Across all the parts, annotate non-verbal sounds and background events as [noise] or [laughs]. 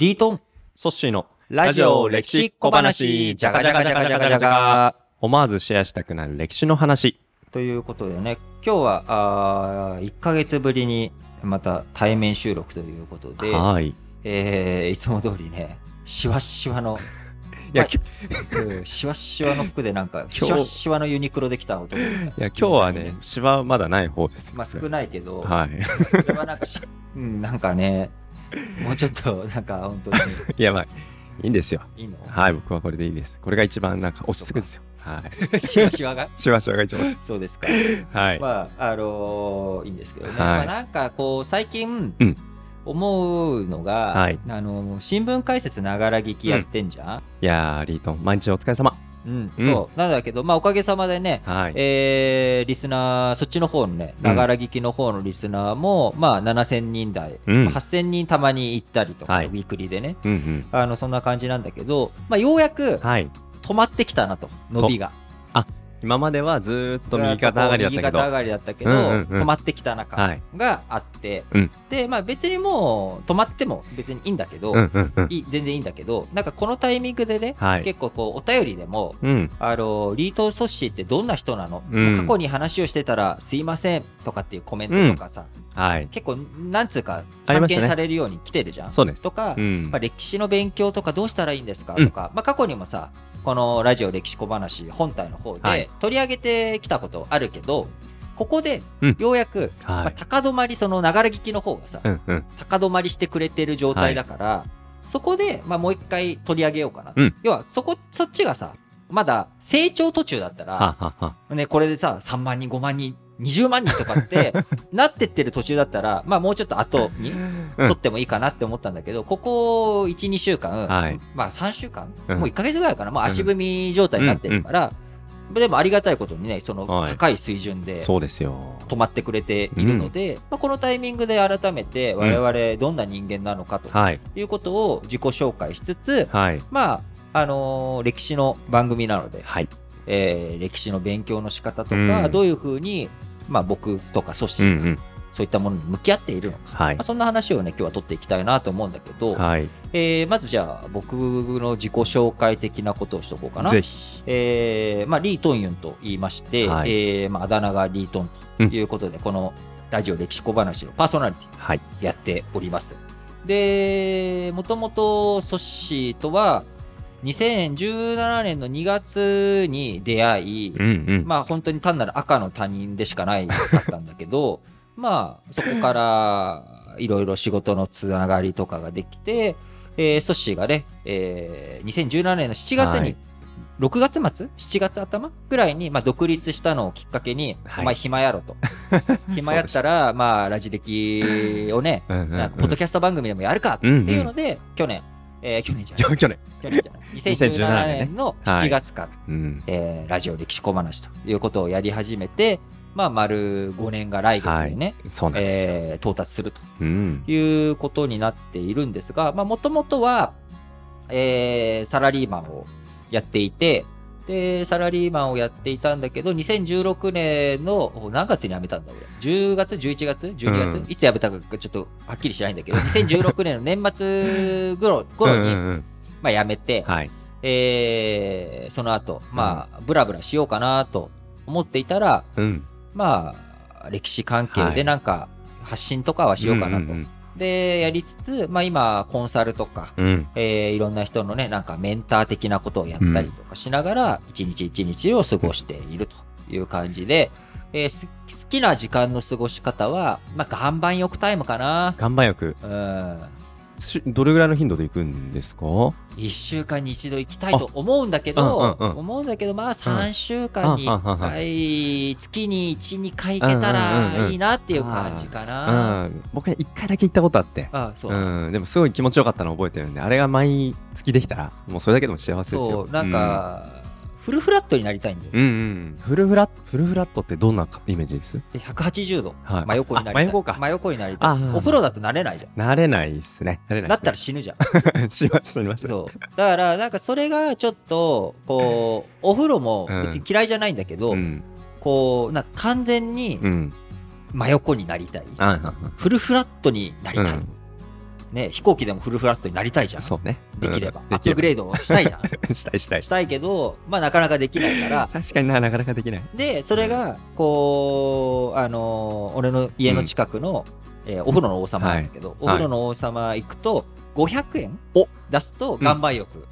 リートンソッシーのラジオ歴史小話じゃがじゃがじゃがじゃがじゃが思わずシェアしたくなる歴史の話。ということでね今日はあ1ヶ月ぶりにまた対面収録ということで、はい。いえーいつも通りねシワッシワの [laughs] いきうんシワッシワの服でなんか [laughs] 日シワッシワのユニクロで来た男いや今日はね、シワまだない方ですよ。まあ少ないけど、はい。それはなんかし、うん、なんかね [laughs] もうちょっとなんか本当に [laughs] いや、まあ、いいんですよ。いいの？はい、僕はこれでいいです。これが一番なんか落ち着くんですよ。はい。[laughs] シワシワが？シワシワが一番そうですかく。はい。まああのーいいんですけどね、はいまあ、なんかこう最近うん思うのが、はいあのー新聞解説ながら聞きやってんじゃん、いやー、リートン、毎日お疲れ様。うん。うん。そう。なんだけどまあおかげさまでねはい。えーリスナーそっちの方のねうん。ながら聞きの方のリスナーも、まあ7000人台、うん。まあ8000人たまに行ったりとか、はい。ウィークリーでね。うんうん。あのそんな感じなんだけど、まあ、ようやくはい。止まってきたなと伸びが今まではずーっと右肩上がりだったけど。右肩上がりだったけど、うんうんうん止まってきた中はい。があって、うんでまあ別にもう止まっても別にいいんだけど、うんうんうん。いい全然いいんだけどなんかこのタイミングでね、はい。結構こうお便りでもうん。あのリートソッシーってどんな人なの、うん過去に話をしてたらすいませんとかっていうコメントとかさ、はい。結構なんつうか散見されるように来てるじゃん。そうです。とか、うんまあ、。歴史の勉強とかどうしたらいいんですか？うんとか、まあ、過去にもさこのラジオ歴史小話本体の方はいで取り上げてきたことあるけど、ここでうんようやく、まあ、はい。高止まりそのながら聞きの方がさ、うんうん。高止まりしてくれてる状態だから、そこで、まあ、もう一回取り上げようかなと、うん要はそこそっちがさまだ成長途中だったら、ははは。ね、これでさ3万人5万人20万人とかって [laughs] なってってる途中だったらまあもうちょっと後にうん。取ってもいいかなって思ったんだけど、ここ12週間、はい。まあ3週間、うん。もう1か月ぐらいかな？もう足踏み状態になってるから、でもありがたいことにねそのはい。高い水準でそうですよ。止まってくれているので、まあ、このタイミングで改めて我々どんな人間なのかとはい。いうことを自己紹介しつつ、はい。まああのー歴史の番組なので、はい。えー歴史の勉強の仕方とか、うん。どういうふうに、まあ、僕とか組織がうんうん。そういったものに向き合っているのか、はいまあ、。そんな話をね今日は取っていきたいなと思うんだけど、はい。えーまずじゃあ僕の自己紹介的なことをしとこうかな。ぜひ。えーまあ、リー・トンユンと言いまして、はいえーまあ、あだ名がリートンということで、このラジオ歴史小話のパーソナリティはい。やっております。で、もともとソッシーとは2017年の2月に出会い、うんうん。まあ本当に単なる赤の他人でしかないかったんだけど、[laughs] まあそこからいろいろ仕事のつながりとかができて、えーソッシーがね、えー2017年の7月に、はい6月末 ?7 月頭？ぐらいに、まあ、独立したのをきっかけに、はいお前暇やろと。[laughs] 暇やったら、まあ、ラジ歴をね、うんうんうんなんかポッドキャスト番組でもやるかっていうので、去年、えー去年じゃない、[laughs] 去年。去年じゃない、2017年の7月から、うん。えーラジオ歴史小話ということをやり始めて、まあ、丸5年が来月にね、そうなんですよ。えー到達するとうん。いうことになっているんですが、もともとは、えーサラリーマンをやっていて、で、サラリーマンをやっていたんだけど、2016年の何月に辞めたんだ俺。10月 ?11 月 ?12 月、うんいつ辞めたかちょっとはっきりしないんだけど、2016年の年末頃 [laughs] 頃に、うんうんうんまあ、辞めて、はい。えーその後、まあ、ブラブラしようかなと思っていたら、うん。まあ、歴史関係はいでなんか発信とかはしようかなと。うんで、やりつつ、まあ今、コンサルとか、うんうん。えーいろんな人のね、なんかメンター的なことをやったりとかしながら、一日一日を過ごしているという感じで、えーす好きな時間の過ごし方は、まあ、岩盤浴タイムかな。岩盤浴。うん。しどれぐらいの頻度で行くんですか？1週間に一度行きたいと思うんだけど、うんうんうん思うんだけど、まあ3週間に1回、月に1、2回行けたらいいなっていう感じかうな。ん。僕ね、一回だけ行ったことあって。あそう。うん。でもすごい気持ちよかったの覚えてるんで、あれが毎月できたら、もうそれだけでも幸せですよそ。う、なんか、フルフラットになりたいんだよ。うん、うんうん。フルフラット、フルフラットってどんなイメージです？で180度、はい真横になりたい。あ真横か真横になりたい。お風呂だとなれないじゃん。慣れないっすね。慣れないね。だったら死ぬじゃん。ら、[laughs] します、します。そう。だから、なんかそれがちょっと、こう、お風呂も別に嫌いじゃないんだけど、うん。こう、なんか完全にうん。真横になりたい。ああフルフラットになりたい。うんね、飛行機でもフルフラットになりたいじゃん。そうね。できれば。うん。アップグレードをしたいじゃん。ド [laughs] したいしたい。したいけど、まあなかなかできないから、確かにななかなかできない。で、それが、こう、あのー俺の家の近くの、えーお風呂の王様なんだけど、お風呂の王様行くと、500円お。出すと岩盤浴、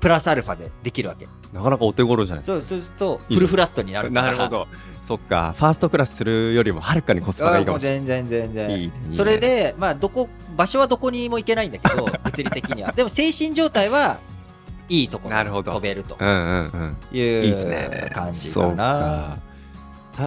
プラスアルファでできるわけ。なかなかお手頃じゃないですか。そうすると、フルフラットになるから。なるほど。そっか。ファーストクラスするよりもはるかにコスパがいいかもしれあもう全然全然。ないいそれで、まあ、どこ、場所はどこにも行けないんだけど、[laughs] 物理的には。でも、精神状態はいいところ。になるほど。飛べるとうんうんうん。いいすね。う感じそうか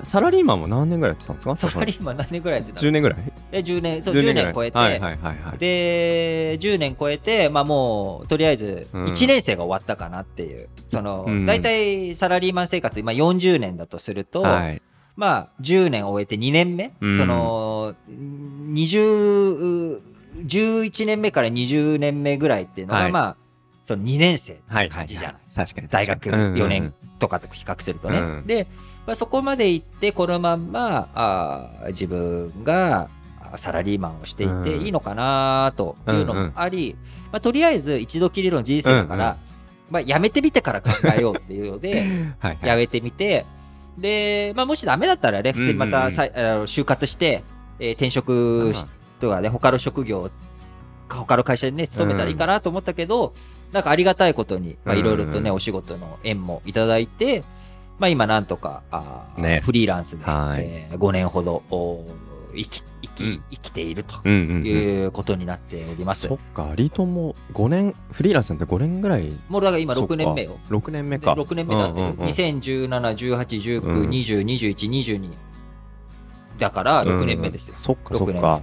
サラリーマンも何年ぐらいやってたんですか？サラリーマン何年ぐらいやってたの？10年ぐらい？で10年、そう、10ぐらい。年超えて、はいはいはいはい。で、10年超えて、まあもう、とりあえず、うん。1年生が終わったかなっていう。そのうん、大体サラリーマン生活、今40年だとすると、はい。まあ、10年終えて2年目、うん。その、20、11年目から20年目ぐらいっていうのが、はい。まあ、その2年生ってはい感じじゃない？確かに大学4年とかと比較するとね。うん。で、まあ、そこまで行って、このまんま、あー自分があサラリーマンをしていてうん。いいのかなというのもあり、まあ、とりあえず一度きりの人生だから、まあ、やめてみてから考えようっていうので、[laughs] はいはい。やめてみて、で、まあ、もしダメだったらね、普通にまうん。うんうんあの就活して、えー転職しとかね、他の職業、他の会社にね、勤めたらいいかなと思ったけど、なんかありがたいことに、いろいろとね、お仕事の縁もいただいて、まあ、今なんとか、あーね。フリーランスで、はい。えー5年ほどお生き生き、うん。生きているとうんうんうん。いうことになっております。そっかリートンも5年フリーランスなんて5年ぐらい。もうだから今6年目よ。6年目でか6年目になってる、うんうんうん。2017、18、19、うん20、21、22だから6年目ですよ。そっかそ6年っか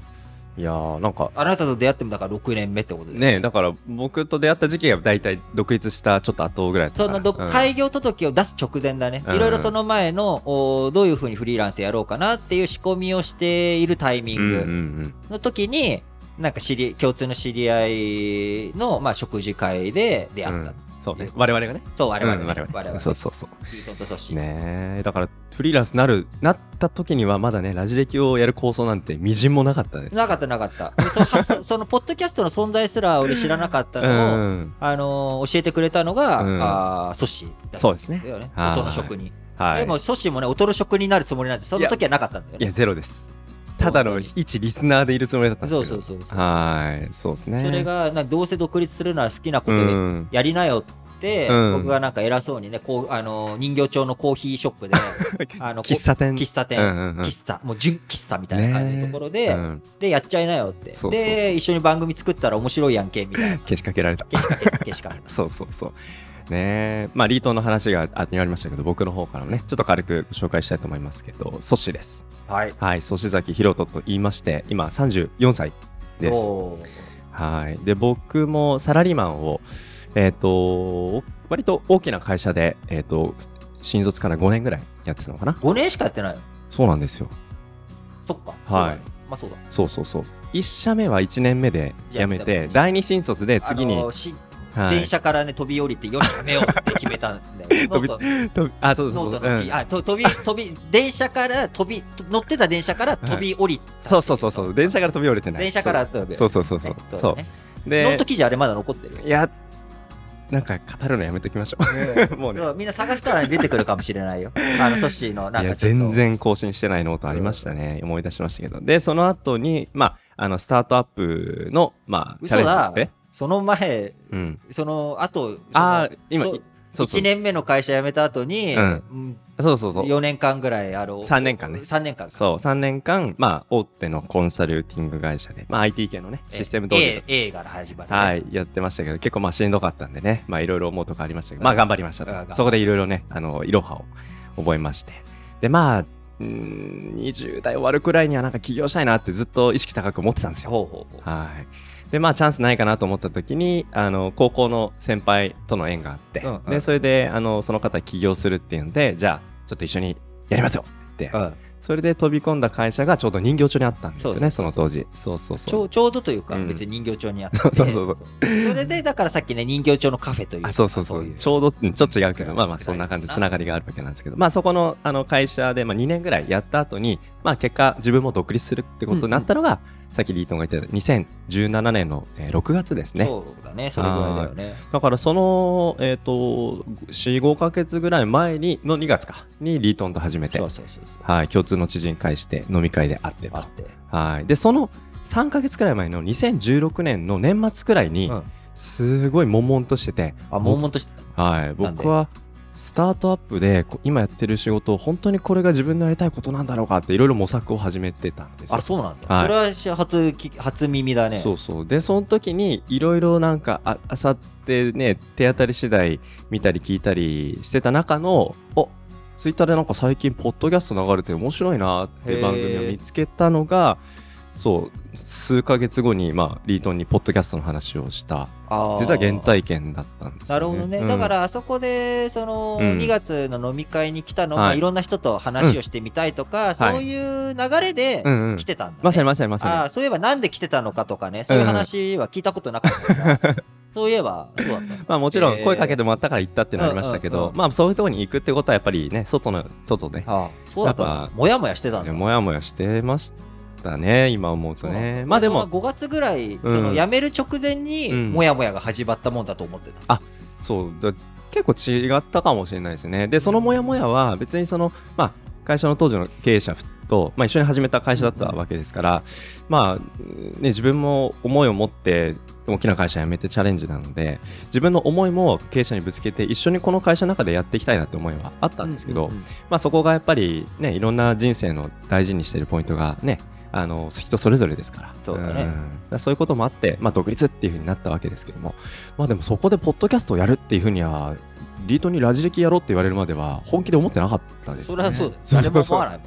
いやーなんかあなたと出会ってもだから6年目ってことで。ねだから僕と出会った時期が大体独立したちょっと後ぐらいそのどうん。開業届を出す直前だね、うん。いろいろその前のおどういうふうにフリーランスやろうかなっていう仕込みをしているタイミンうんうんうグん。の時に、なんか知り共通の知り合いの、まあ、食事会で出会った、うんそうね。我々がね。そう我々ね、うん我々我々そうそうそう。ねえ。だからフリーランスなるなった時にはまだねラジ歴をやる構想なんてみじんもなかったです。なかったなかった。でそ [laughs] そのポッドキャストの存在すら俺知らなかったうのを、ん。あのー教えてくれたのが、うん。あーソッシーだったそうですね。音の職人。はい。でもソッシーもね、音の職人になるつもりなんて、その時はなかったんだよね。いやゼロですただの一リスナーでいるつもりだったんでそうすけど。そうそうそう。はい。そうですね。それがなどうせ独立するなら好きなこうとん。やりなよって、うん。僕がなんか偉そうにねこうあの人形町のコーヒーショップで [laughs] あの喫茶店。こ喫茶店、うんうんうん。喫茶。もう純喫茶みたいな感じのところで、うんでやっちゃいなよって。そうそうそう。で一緒に番組作ったら面白いやんけみたいな。[laughs] けしかけられた。けしかけた。けしかけた。[laughs] そうそうそう。ねえ、まあ、リートンの話がありましたけど、僕の方からもね、ちょっと軽くご紹介したいと思いますけど、ソシです。はいはい、ソシザキヒロトと言いまして、今34歳です。はい。で、僕もサラリーマンを、えっ、と、割と大きな会社で、えっ、と、新卒から5年ぐらいやってたのかな。5年しかやってないの？そうなんですよ。そっかはいまあそうだそうそうそう。1社目は1年目で辞めて、第2新卒で次に、あのしはい。電車からね飛び降りてよしやめようって決めたんだよ [laughs] 飛びノートとあ、そうそうそう。うん。あと飛び飛び電車から飛び乗ってた電車から飛び降りたそうそうそうそう。電車から飛び降りてない。電車から飛びそうそうそうそう。ねそうそう。だねでノート記事あれまだ残ってるよ。いやなんか語るのやめときましょう。[laughs] もうね。みんな探したら出てくるかもしれないよ。[laughs] あのソッシーのなんいやか全然更新してないノートありましたね、思い出しましたけど。でその後にまああのスタートアップのまあチャレンジえその前うん。その後ああ今そうそう1年目の会社辞めた後に、うん。うん。そうそうそう。4年間ぐらいあの三年間ね。3年間か。そう3年間まあ大手のコンサルティング会社でまあ IT 系のねシステム導入と A, A から始まる、ね、はい、やってましたけど、結構まあしんどかったんでね、まあいろいろ思うとこありましたけど、まあうん頑張りまし。た。そこでいろいろね、あの、いろはを覚えまして。で、まあ、うーん20代終わるくらいにはなんか起業したいなってずっと意識高く思ってたんですよ。ほうほうほうはい。で、まあチャンスないかなと思った時に、あの、高校の先輩との縁があって、うんうんで、それで、あの、その方起業するっていうんで、じゃあ、ちょっと一緒にやりますよって言って、うんそれで飛び込んだ会社がちょうど人形町にあったんですよね、その当時。そうそうそう。ちょうちょうどというか、うん。別に人形町にあって、[laughs] そうそうそう。それでだからさっきね人形町のカフェというか。あそうそうそう。いちょうどうんちょっと違うけどまあまあそんな感じ。つながりがあるわけなんですけど。まあそこのあの会社でまあ2年ぐらいやった後にまあ結果自分も独立するってことになったのが、さっきリートンが言ってた2017年の、えー6月ですね。そうだね。それぐらいだよね。だからその、えー、と45か月ぐらい前にの2月か。にリートンと初めて共通の知人会して飲み会で会ってと。て。はい、でその3か月くらい前の2016年の年末くらいにうん。すごい悶々としてて、あ悶々としてはい、僕はスタートアップでこ今やってる仕事本当にこれが自分のやりたいことなんだろうかっていろいろ模索を始めてたんですよ。あそうなんだ、はい。それはし初き初耳だね。そうそう。でその時にいろいろなんかああさってね手当たり次第見たり聞いたりしてた中のおツイッターでなんか最近ポッドキャスト流れて面白いなっていう番組を見つけたのがそう数ヶ月後に、まあ、リートンにポッドキャストの話をした。あー。実は原体験だったんですよ、ね、なるほどね、うん。だからあそこでそのうん。2月の飲み会に来たのは、はい。い、ろんな人と話をしてみたいとか、そういう流れでうんうん。来てたんだ、ね。まさにまさにまさに。ああそういえばなんで来てたのかとかねそういう話は聞いたことなかったから、[laughs] そういえばそうだったまあもちろえー。ん声かけてもらったから行ったってのありましたけど、うんうんうん。まあそういうところに行くってことはやっぱりね外の外ねああそうだったんやっぱだもやもやしてたんだ。もやもやしてましたね今思うとね。まあでもその5月ぐらい、うん。その辞める直前にうん。もやもやが始まったもんだと思ってた、そう。だ結構違ったかもしれないですね。でそのモヤモヤは別にそのまあ会社の当時の経営者と、まあ、一緒に始めた会社だったわけですから、まあね自分も思いを持って大きな会社辞めてチャレンジなので自分の思いも経営者にぶつけて一緒にこの会社の中でやっていきたいなって思いはあったんですけど、うんうんうん。まあ、そこがやっぱりねいろんな人生の大事にしているポイントがねあの人それぞれですから。そうだね。ん。そういうこともあって、まあ、独立っていうふうになったわけですけども。まあでもそこでポッドキャストをやるっていうふうにはリートにラジ歴やろうって言われるまでは本気で思ってなかったです、ね、それはそうだよ。[laughs] そう誰もそう。思わない。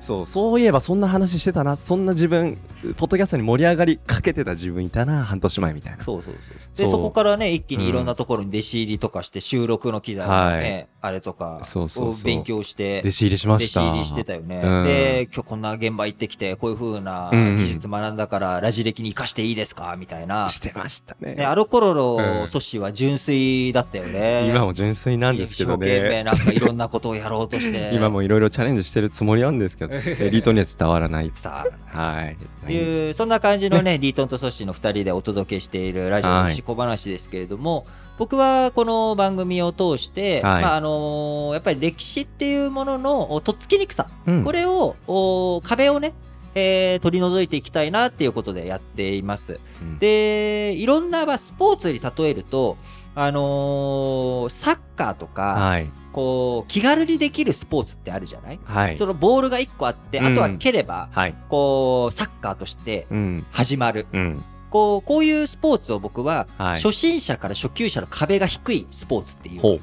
そうそういえばそんな話してたな。そんな自分ポッドキャストに盛り上がりかけてた自分いたな半年前みたいな。そうそうそう。でそこからね一気にいろんなところに弟子入りとかして収録の機材とかね、あれとかそうそうそう。を勉強して弟子入りしま弟子した入りしてたよね、うん。で今日こんな現場行ってきてこういう風なうんうん。技術学んだからラジ歴に生かしていいですか？みたいな、してましたね。ね、あの頃うん。のソッシーは純粋だったよね。今も純粋なんですけど一生懸命ねなんかいろんなことをやろうとして。[laughs] 今もいろいろチャレンジしてるつもりなんですけどエ [laughs] リートには伝わらない。伝わらない。はい。いうそんな感じのねリートンとソッシーの2人でお届けしているラジオのし小話ですけれども、僕はこの番組を通して、はい。まああのやっぱり歴史っていうもののおとっつきにくさ、うん。これをお壁をね、えー取り除いていきたいなっていうことでやっています。うん。でいろんなまあスポーツに例えると、あのーサッカーとか、はい。こう気軽にできるスポーツってあるじゃない？はい。そのボールが1個あって、うん。あとは蹴ればはい。こうサッカーとしてうん。始まる。うんこうこういうスポーツを僕は、はい。初心者から初級者の壁が低いスポーツっていう。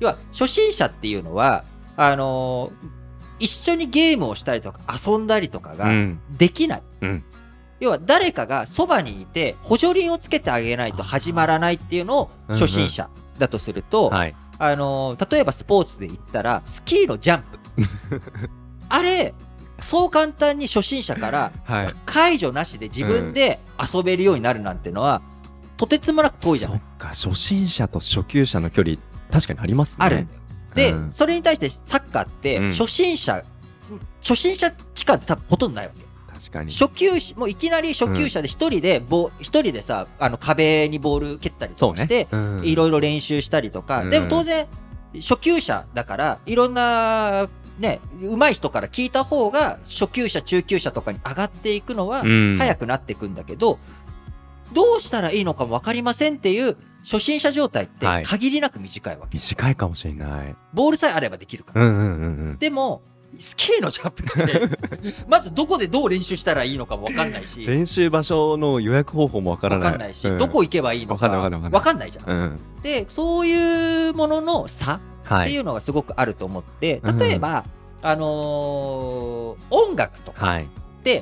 要は初心者っていうのはあのー一緒にゲームをしたりとか遊んだりとかがうん。できない、うん。要は誰かがそばにいて補助輪をつけてあげないと始まらないっていうのをうん。初心者だとすると、はい。あのー例えばスポーツで言ったらスキーのジャンプ。[laughs] あれそう簡単に初心者からはい。解除なしで自分で遊べるようになるなんてのは、とてつもなく遠いじゃない？そっか初心者と初級者の距離確かにありますね。ある。んだよ。で、うん。それに対してサッカーってうん。初心者、初心者期間って多分ほとんどないわけ。確かに。初級者もういきなり初級者で一人でボ一人でさあの壁にボール蹴ったりそうねとかして、うん。いろいろ練習したりとか、うん。でも当然初級者だからいろんなね上手い人から聞いた方が初級者中級者とかに上がっていくのはうん。早くなっていくんだけど、どうしたらいいのかも分かりませんっていう初心者状態ってはい。限りなく短いわけ、短いかもしれない。ボールさえあればできるから、うんうんうんうん。でもスキーのジャンプって [laughs] まずどこでどう練習したらいいのかも分かんないし。練習場所の予約方法もわからない。分かんないし、うん。どこ行けばいいのかわかんないわかんない。分かんないじゃん。うん。でそういうものの差はいっていうのがすごくあると思って、うん。例えば、あのー音楽とかはい。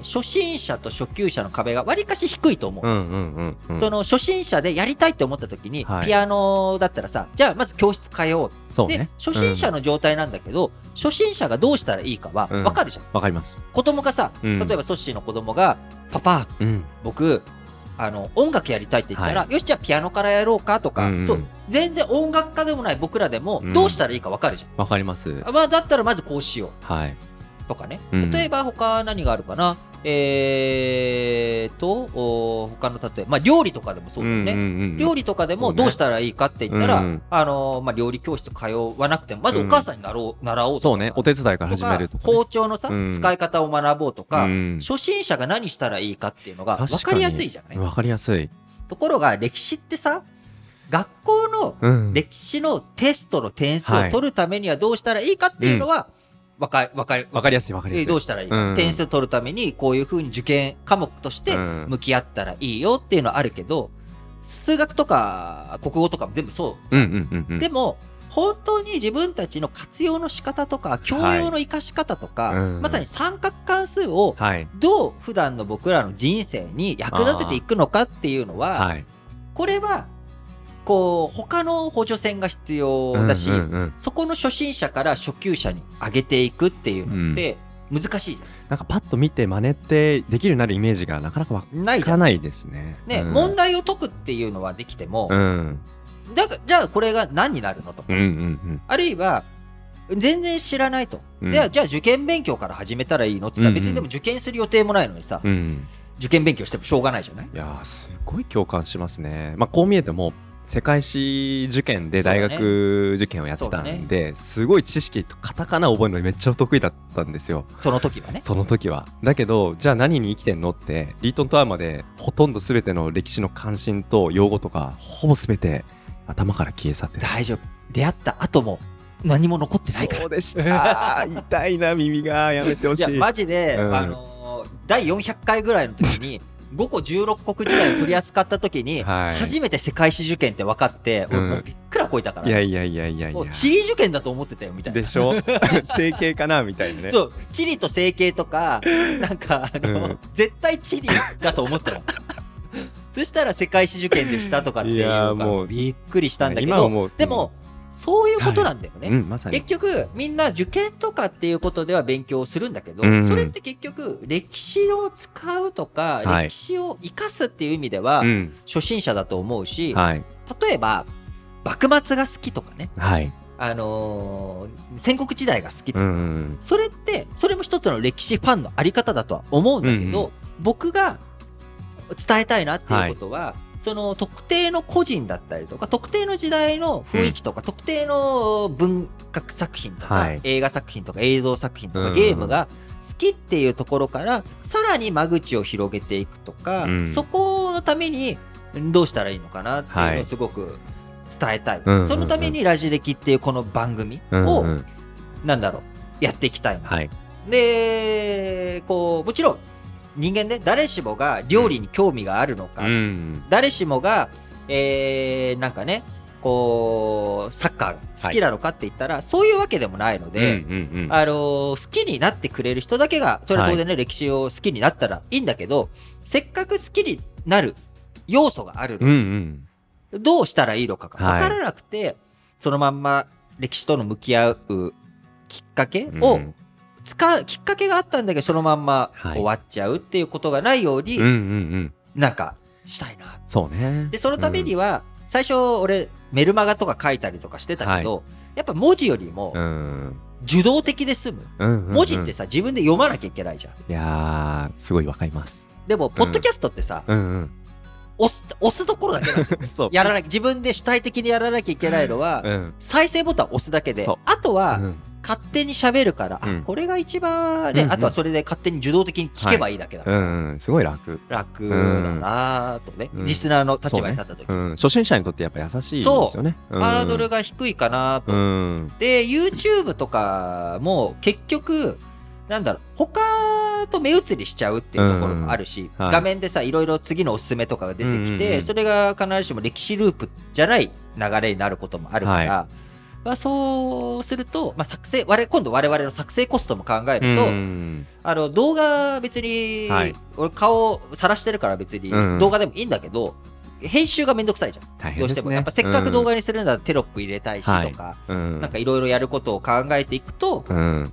初心者と初級者の壁がわりかし低いと思う。うんうんうんうん。その初心者でやりたいって思った時に、はい。ピアノだったらさじゃあまず教室通おう。でそうね。初心者の状態なんだけど、初心者がどうしたらいいかはうん。分かるじゃん、わかります。子供がさうん。例えばソッシーの子供が「パパうん。僕あの音楽やりたい」って言ったら、はよしじゃあピアノからやろうか」とか、うんうん。そう全然音楽家でもない僕らでもうん。どうしたらいいか分かるじゃん、わかります。あまあ、だったらまずこうしよう。はい。とかね、うん。例えば他何があるかなえー、とお他の例えまあ料理とかでもそうだよね、んんん料理とかでもどうしたらいいかって言ったら、うんあのまあ、料理教室通わなくてもまずお母さんになろう、習おうとかそうね。お手伝いから始めるとかね。包丁のさ、うん。使い方を学ぼうとか、うん。初心者が何したらいいかっていうのが分かりやすいじゃない？わかりやすい。ところが歴史ってさ学校のうん。歴史のテストの点数を取るためにはどうしたらいいかっていうのは分か分かる。わかりやすいわかりやすい。えどうしたらいいか、うん。点数取るためにこういうふうに受験科目としてうん。向き合ったらいいよっていうのはあるけど数学とか国語とかも全部そう。うんうんうんうん。でも本当に自分たちの活用の仕方とか教養の生かし方とか、はいうん。まさに三角関数をはい。どう普段の僕らの人生に役立てていくのかっていうのは、はい。これはこう他の補助線が必要だし、うんうんうん。そこの初心者から初級者に上げていくっていうのって難しいじなんかパッと見て真似ってできるようになるイメージがなかなかわゃん。ないじゃん。かないですね。ね、うん。問題を解くっていうのはできても、うん。だがじゃあこれが何になるのと。か、うんうん。あるいは全然知らないと、うん。ではじゃあ受験勉強から始めたらいいのって言ったらうんうん。別にでも受験する予定もないのにさ、うん。うん受験勉強してもしょうがないじゃない？いやーすごい共感しますね。まあこう見えても世界史受験で大学受験をやってたんで、すごい知識とカタカナ覚えるのめっちゃ得意だったんですよ。その時はね。その時は。だけどじゃあ何に生きてんのってリートントワーまでほとんど全ての歴史の関心と用語とかほぼ全て頭から消え去ってた。大丈夫。出会った後も何も残ってないから。そう。でした。[laughs] 痛いな耳が。やめてほしい。いや、マジで、うん。あのー第400回ぐらいの時に、[laughs] [laughs] 5個16国時代を取り扱った時に、[laughs] はい。初めて世界史受験って分かって、もうびっくらこいたから、いやいやいやいやいもうや地理受験だと思ってたよみたいな。でしょ？[laughs] 整形かなみたいなね。そう、地理と整形とか、なんか、あの、うん。絶対地理だと思ったの。そしたら世界史受験でしたとかっていういやのもうがびっくりしたんだけど、でも、そういうことなんだよね。うんま結局みんな受験とかっていうことでは勉強するんだけど、うん。それって結局歴史を使うとか、はい。歴史を生かすっていう意味ではうん。初心者だと思うし、はい。例えば幕末が好きとかね、はい。あのー戦国時代が好きとか、うんうんそれってそれも一つの歴史ファンのあり方だとは思うんだけど、うんう僕が伝えたいなっていうことは、その特定の個人だったりとか特定の時代の雰囲気とか、特定の文学作品とか、はい。映画作品とか映像作品とか、うん。ゲームが好きっていうところからさらに間口を広げていくとか、うん。そこのためにどうしたらいいのかなっていうのはい。をすごく伝えたい、うんうんうん。そのために「ラジ歴」っていうこの番組うんを、うん。なんだろうやっていきたいな。はい。でこうもちろん人間ね誰しもが料理に興味があるのか、うん。誰しもが、えーなんかねこうサッカーが好きなのかって言ったら、そういうわけでもないので、うんうんうん。あのー好きになってくれる人だけがそれは当然ね、歴史を好きになったらいいんだけどせっかく好きになる要素があるのうんうん。どうしたらいいのかがはい。分からなくて、そのまんま歴史との向き合うきっかけをうん使うきっかけがあったんだけどそのまんまはい。終わっちゃうっていうことがないように、うんうんうん。なんかしたいな。そうね。でそのためには、最初俺メルマガとか書いたりとかしてたけど、やっぱ文字よりもうん。受動的で済む、うんうんうん。文字ってさ自分で読まなきゃいけないじゃん。いやーすごいわかります。でもポッドキャストってさ、うん押す押すところだけ [laughs] そう。やらなきゃ自分で主体的にやらなきゃいけないのは、うん。再生ボタン押すだけで。あとは、うん勝手に喋るから、あうん。これが一番ね、うんうん。あとはそれで勝手に受動的に聞けばいいだけだから、うんうん。すごい楽。楽だなぁとね、うん。リスナーの立場に立った時、うん。初心者にとってやっぱ優しいですよね。ハードルがが低いかなと、うん。で YouTube とかも結局なんだろう他と目移りしちゃうっていうところもあるし、うん。はい。画面でさいろいろ次のおすすめとかが出てきて、うんうんうん。それが必ずしも歴史ループじゃない流れになることもあるから、まあ、そうすると、まあ、作成我々今度我々の作成コストも考えると、うん。あの動画別に、はい。俺顔さらしてるから別にうん。動画でもいいんだけど、編集がめんどくさいじゃん。ね。どうしても。やっぱせっかく動画にするならテロップ入れたいしとか、うん。なんかいろいろやることを考えていくと、うん。うん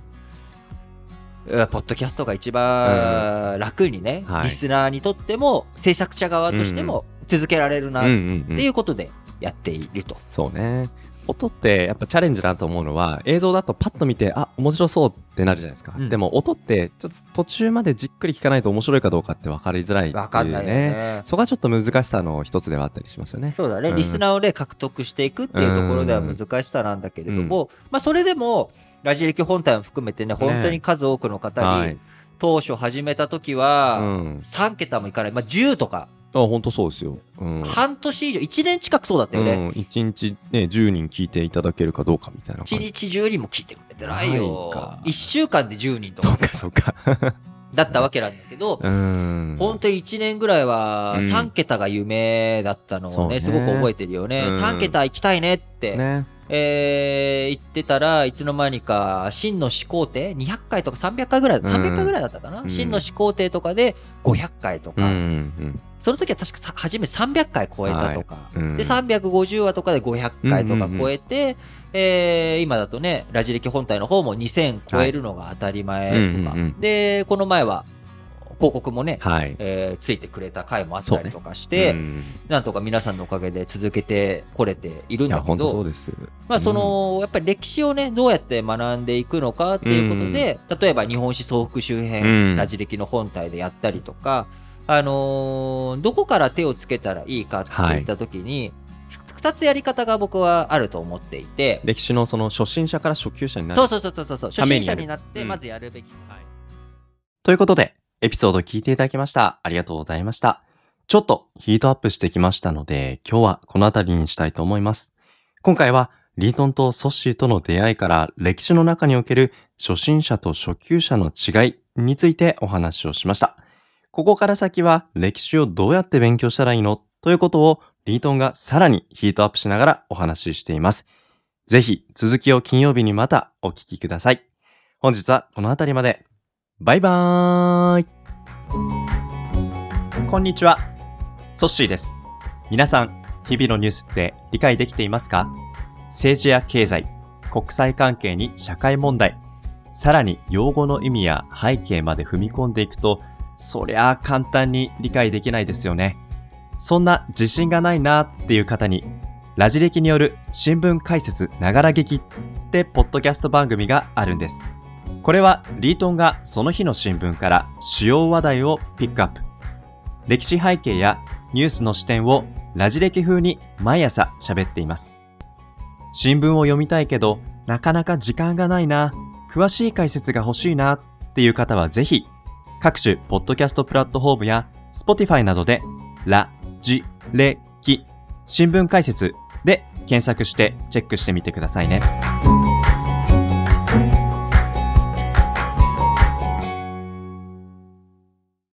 ポッドキャストが一番楽にね、はい。リスナーにとっても制作者側としても続けられるなっうんうんうんていうことでやっていると。そうね音ってやっぱチャレンジだと思うのは映像だとパッと見てあ面白そうってなるじゃないですか、うん。でも音ってちょっと途中までじっくり聞かないと面白いかどうかって分かりづらいっていかんないよね。そこがちょっと難しさの一つではあったりしますよね。そうだね、うん。リスナーをね、獲得していくっていうところでは難しさなんだけれども、まあ、それでも、ラジ歴本体も含めてね、本当に数多くの方に、はい、当初始めた時うは、ん、3桁もいかない、まあ、10とか、あ本当そうですよ、うん。半年以上、1年近くそうだったよね。うん、1日ね10人聞いていただけるかどうかみたいな1感じ。日10人も聞いてくれてないよ。ないか。1週間で10人とそうかかそうか。[laughs] だったわけなんだけど、うん。本当に1年ぐらいはうん。3桁が夢だったのをね、そうね。すごく覚えてるよね。うん。3桁行きたいねって、ねえー言ってたらいつの間にか真の始皇帝200回とか300回ぐらい、300回ぐらいだったかな、うん。真の始皇帝とかで500回とうか、んその時は確かさ初め300回超えたとか、うん。で350話とかで500回とか超えて、えー今だとねラジ歴本体の方も2000超えるのが当たり前とか、はいうんうんうん。でこの前は広告もね、はい。えーついてくれた回もあったりとかして、うん。なんとか皆さんのおかげで続けてこれているんだけどまあその、やっぱり歴史をねどうやって学んでいくのかっていうことで、例えば日本史総復習編、うん。ラジ歴の本体でやったりとか、あのーどこから手をつけたらいいかっていった時に、2つやり方が僕はあると思っていて、歴史のその初心者から初級者になるそうそうそうそうそう初心者になってうんまずやるべき、ということで、エピソード聞いていただきました。ありがとうございました。ちょっとヒートアップしてきましたので、今日はこの辺りにしたいと思います。今回は、リートンとソッシーとの出会いから歴史の中における初心者と初級者の違いについてお話をしました。ここから先は歴史をどうやって勉強したらいいの？ということをリートンがさらにヒートアップしながらお話ししています。ぜひ続きを金曜日にまたお聞きください。本日はこの辺りまで。バイバーイこんにちは。ソッシーです。皆さん、日々のニュースって理解できていますか？政治や経済、国際関係に社会問題、さらに用語の意味や背景まで踏み込んでいくと、そりゃあ簡単に理解できないですよね。そんな自信がないなっていう方に、ラジ歴による新聞解説ながら劇ってポッドキャスト番組があるんです。これはリートンがその日の新聞から主要話題をピックアップ。歴史背景やニュースの視点をラジ歴風に毎朝喋っています。新聞を読みたいけどなかなか時間がないな、詳しい解説が欲しいなっていう方はぜひ各種ポッドキャストプラットフォームや Spotify などでラジレキ新聞解説で検索してチェックしてみてくださいね。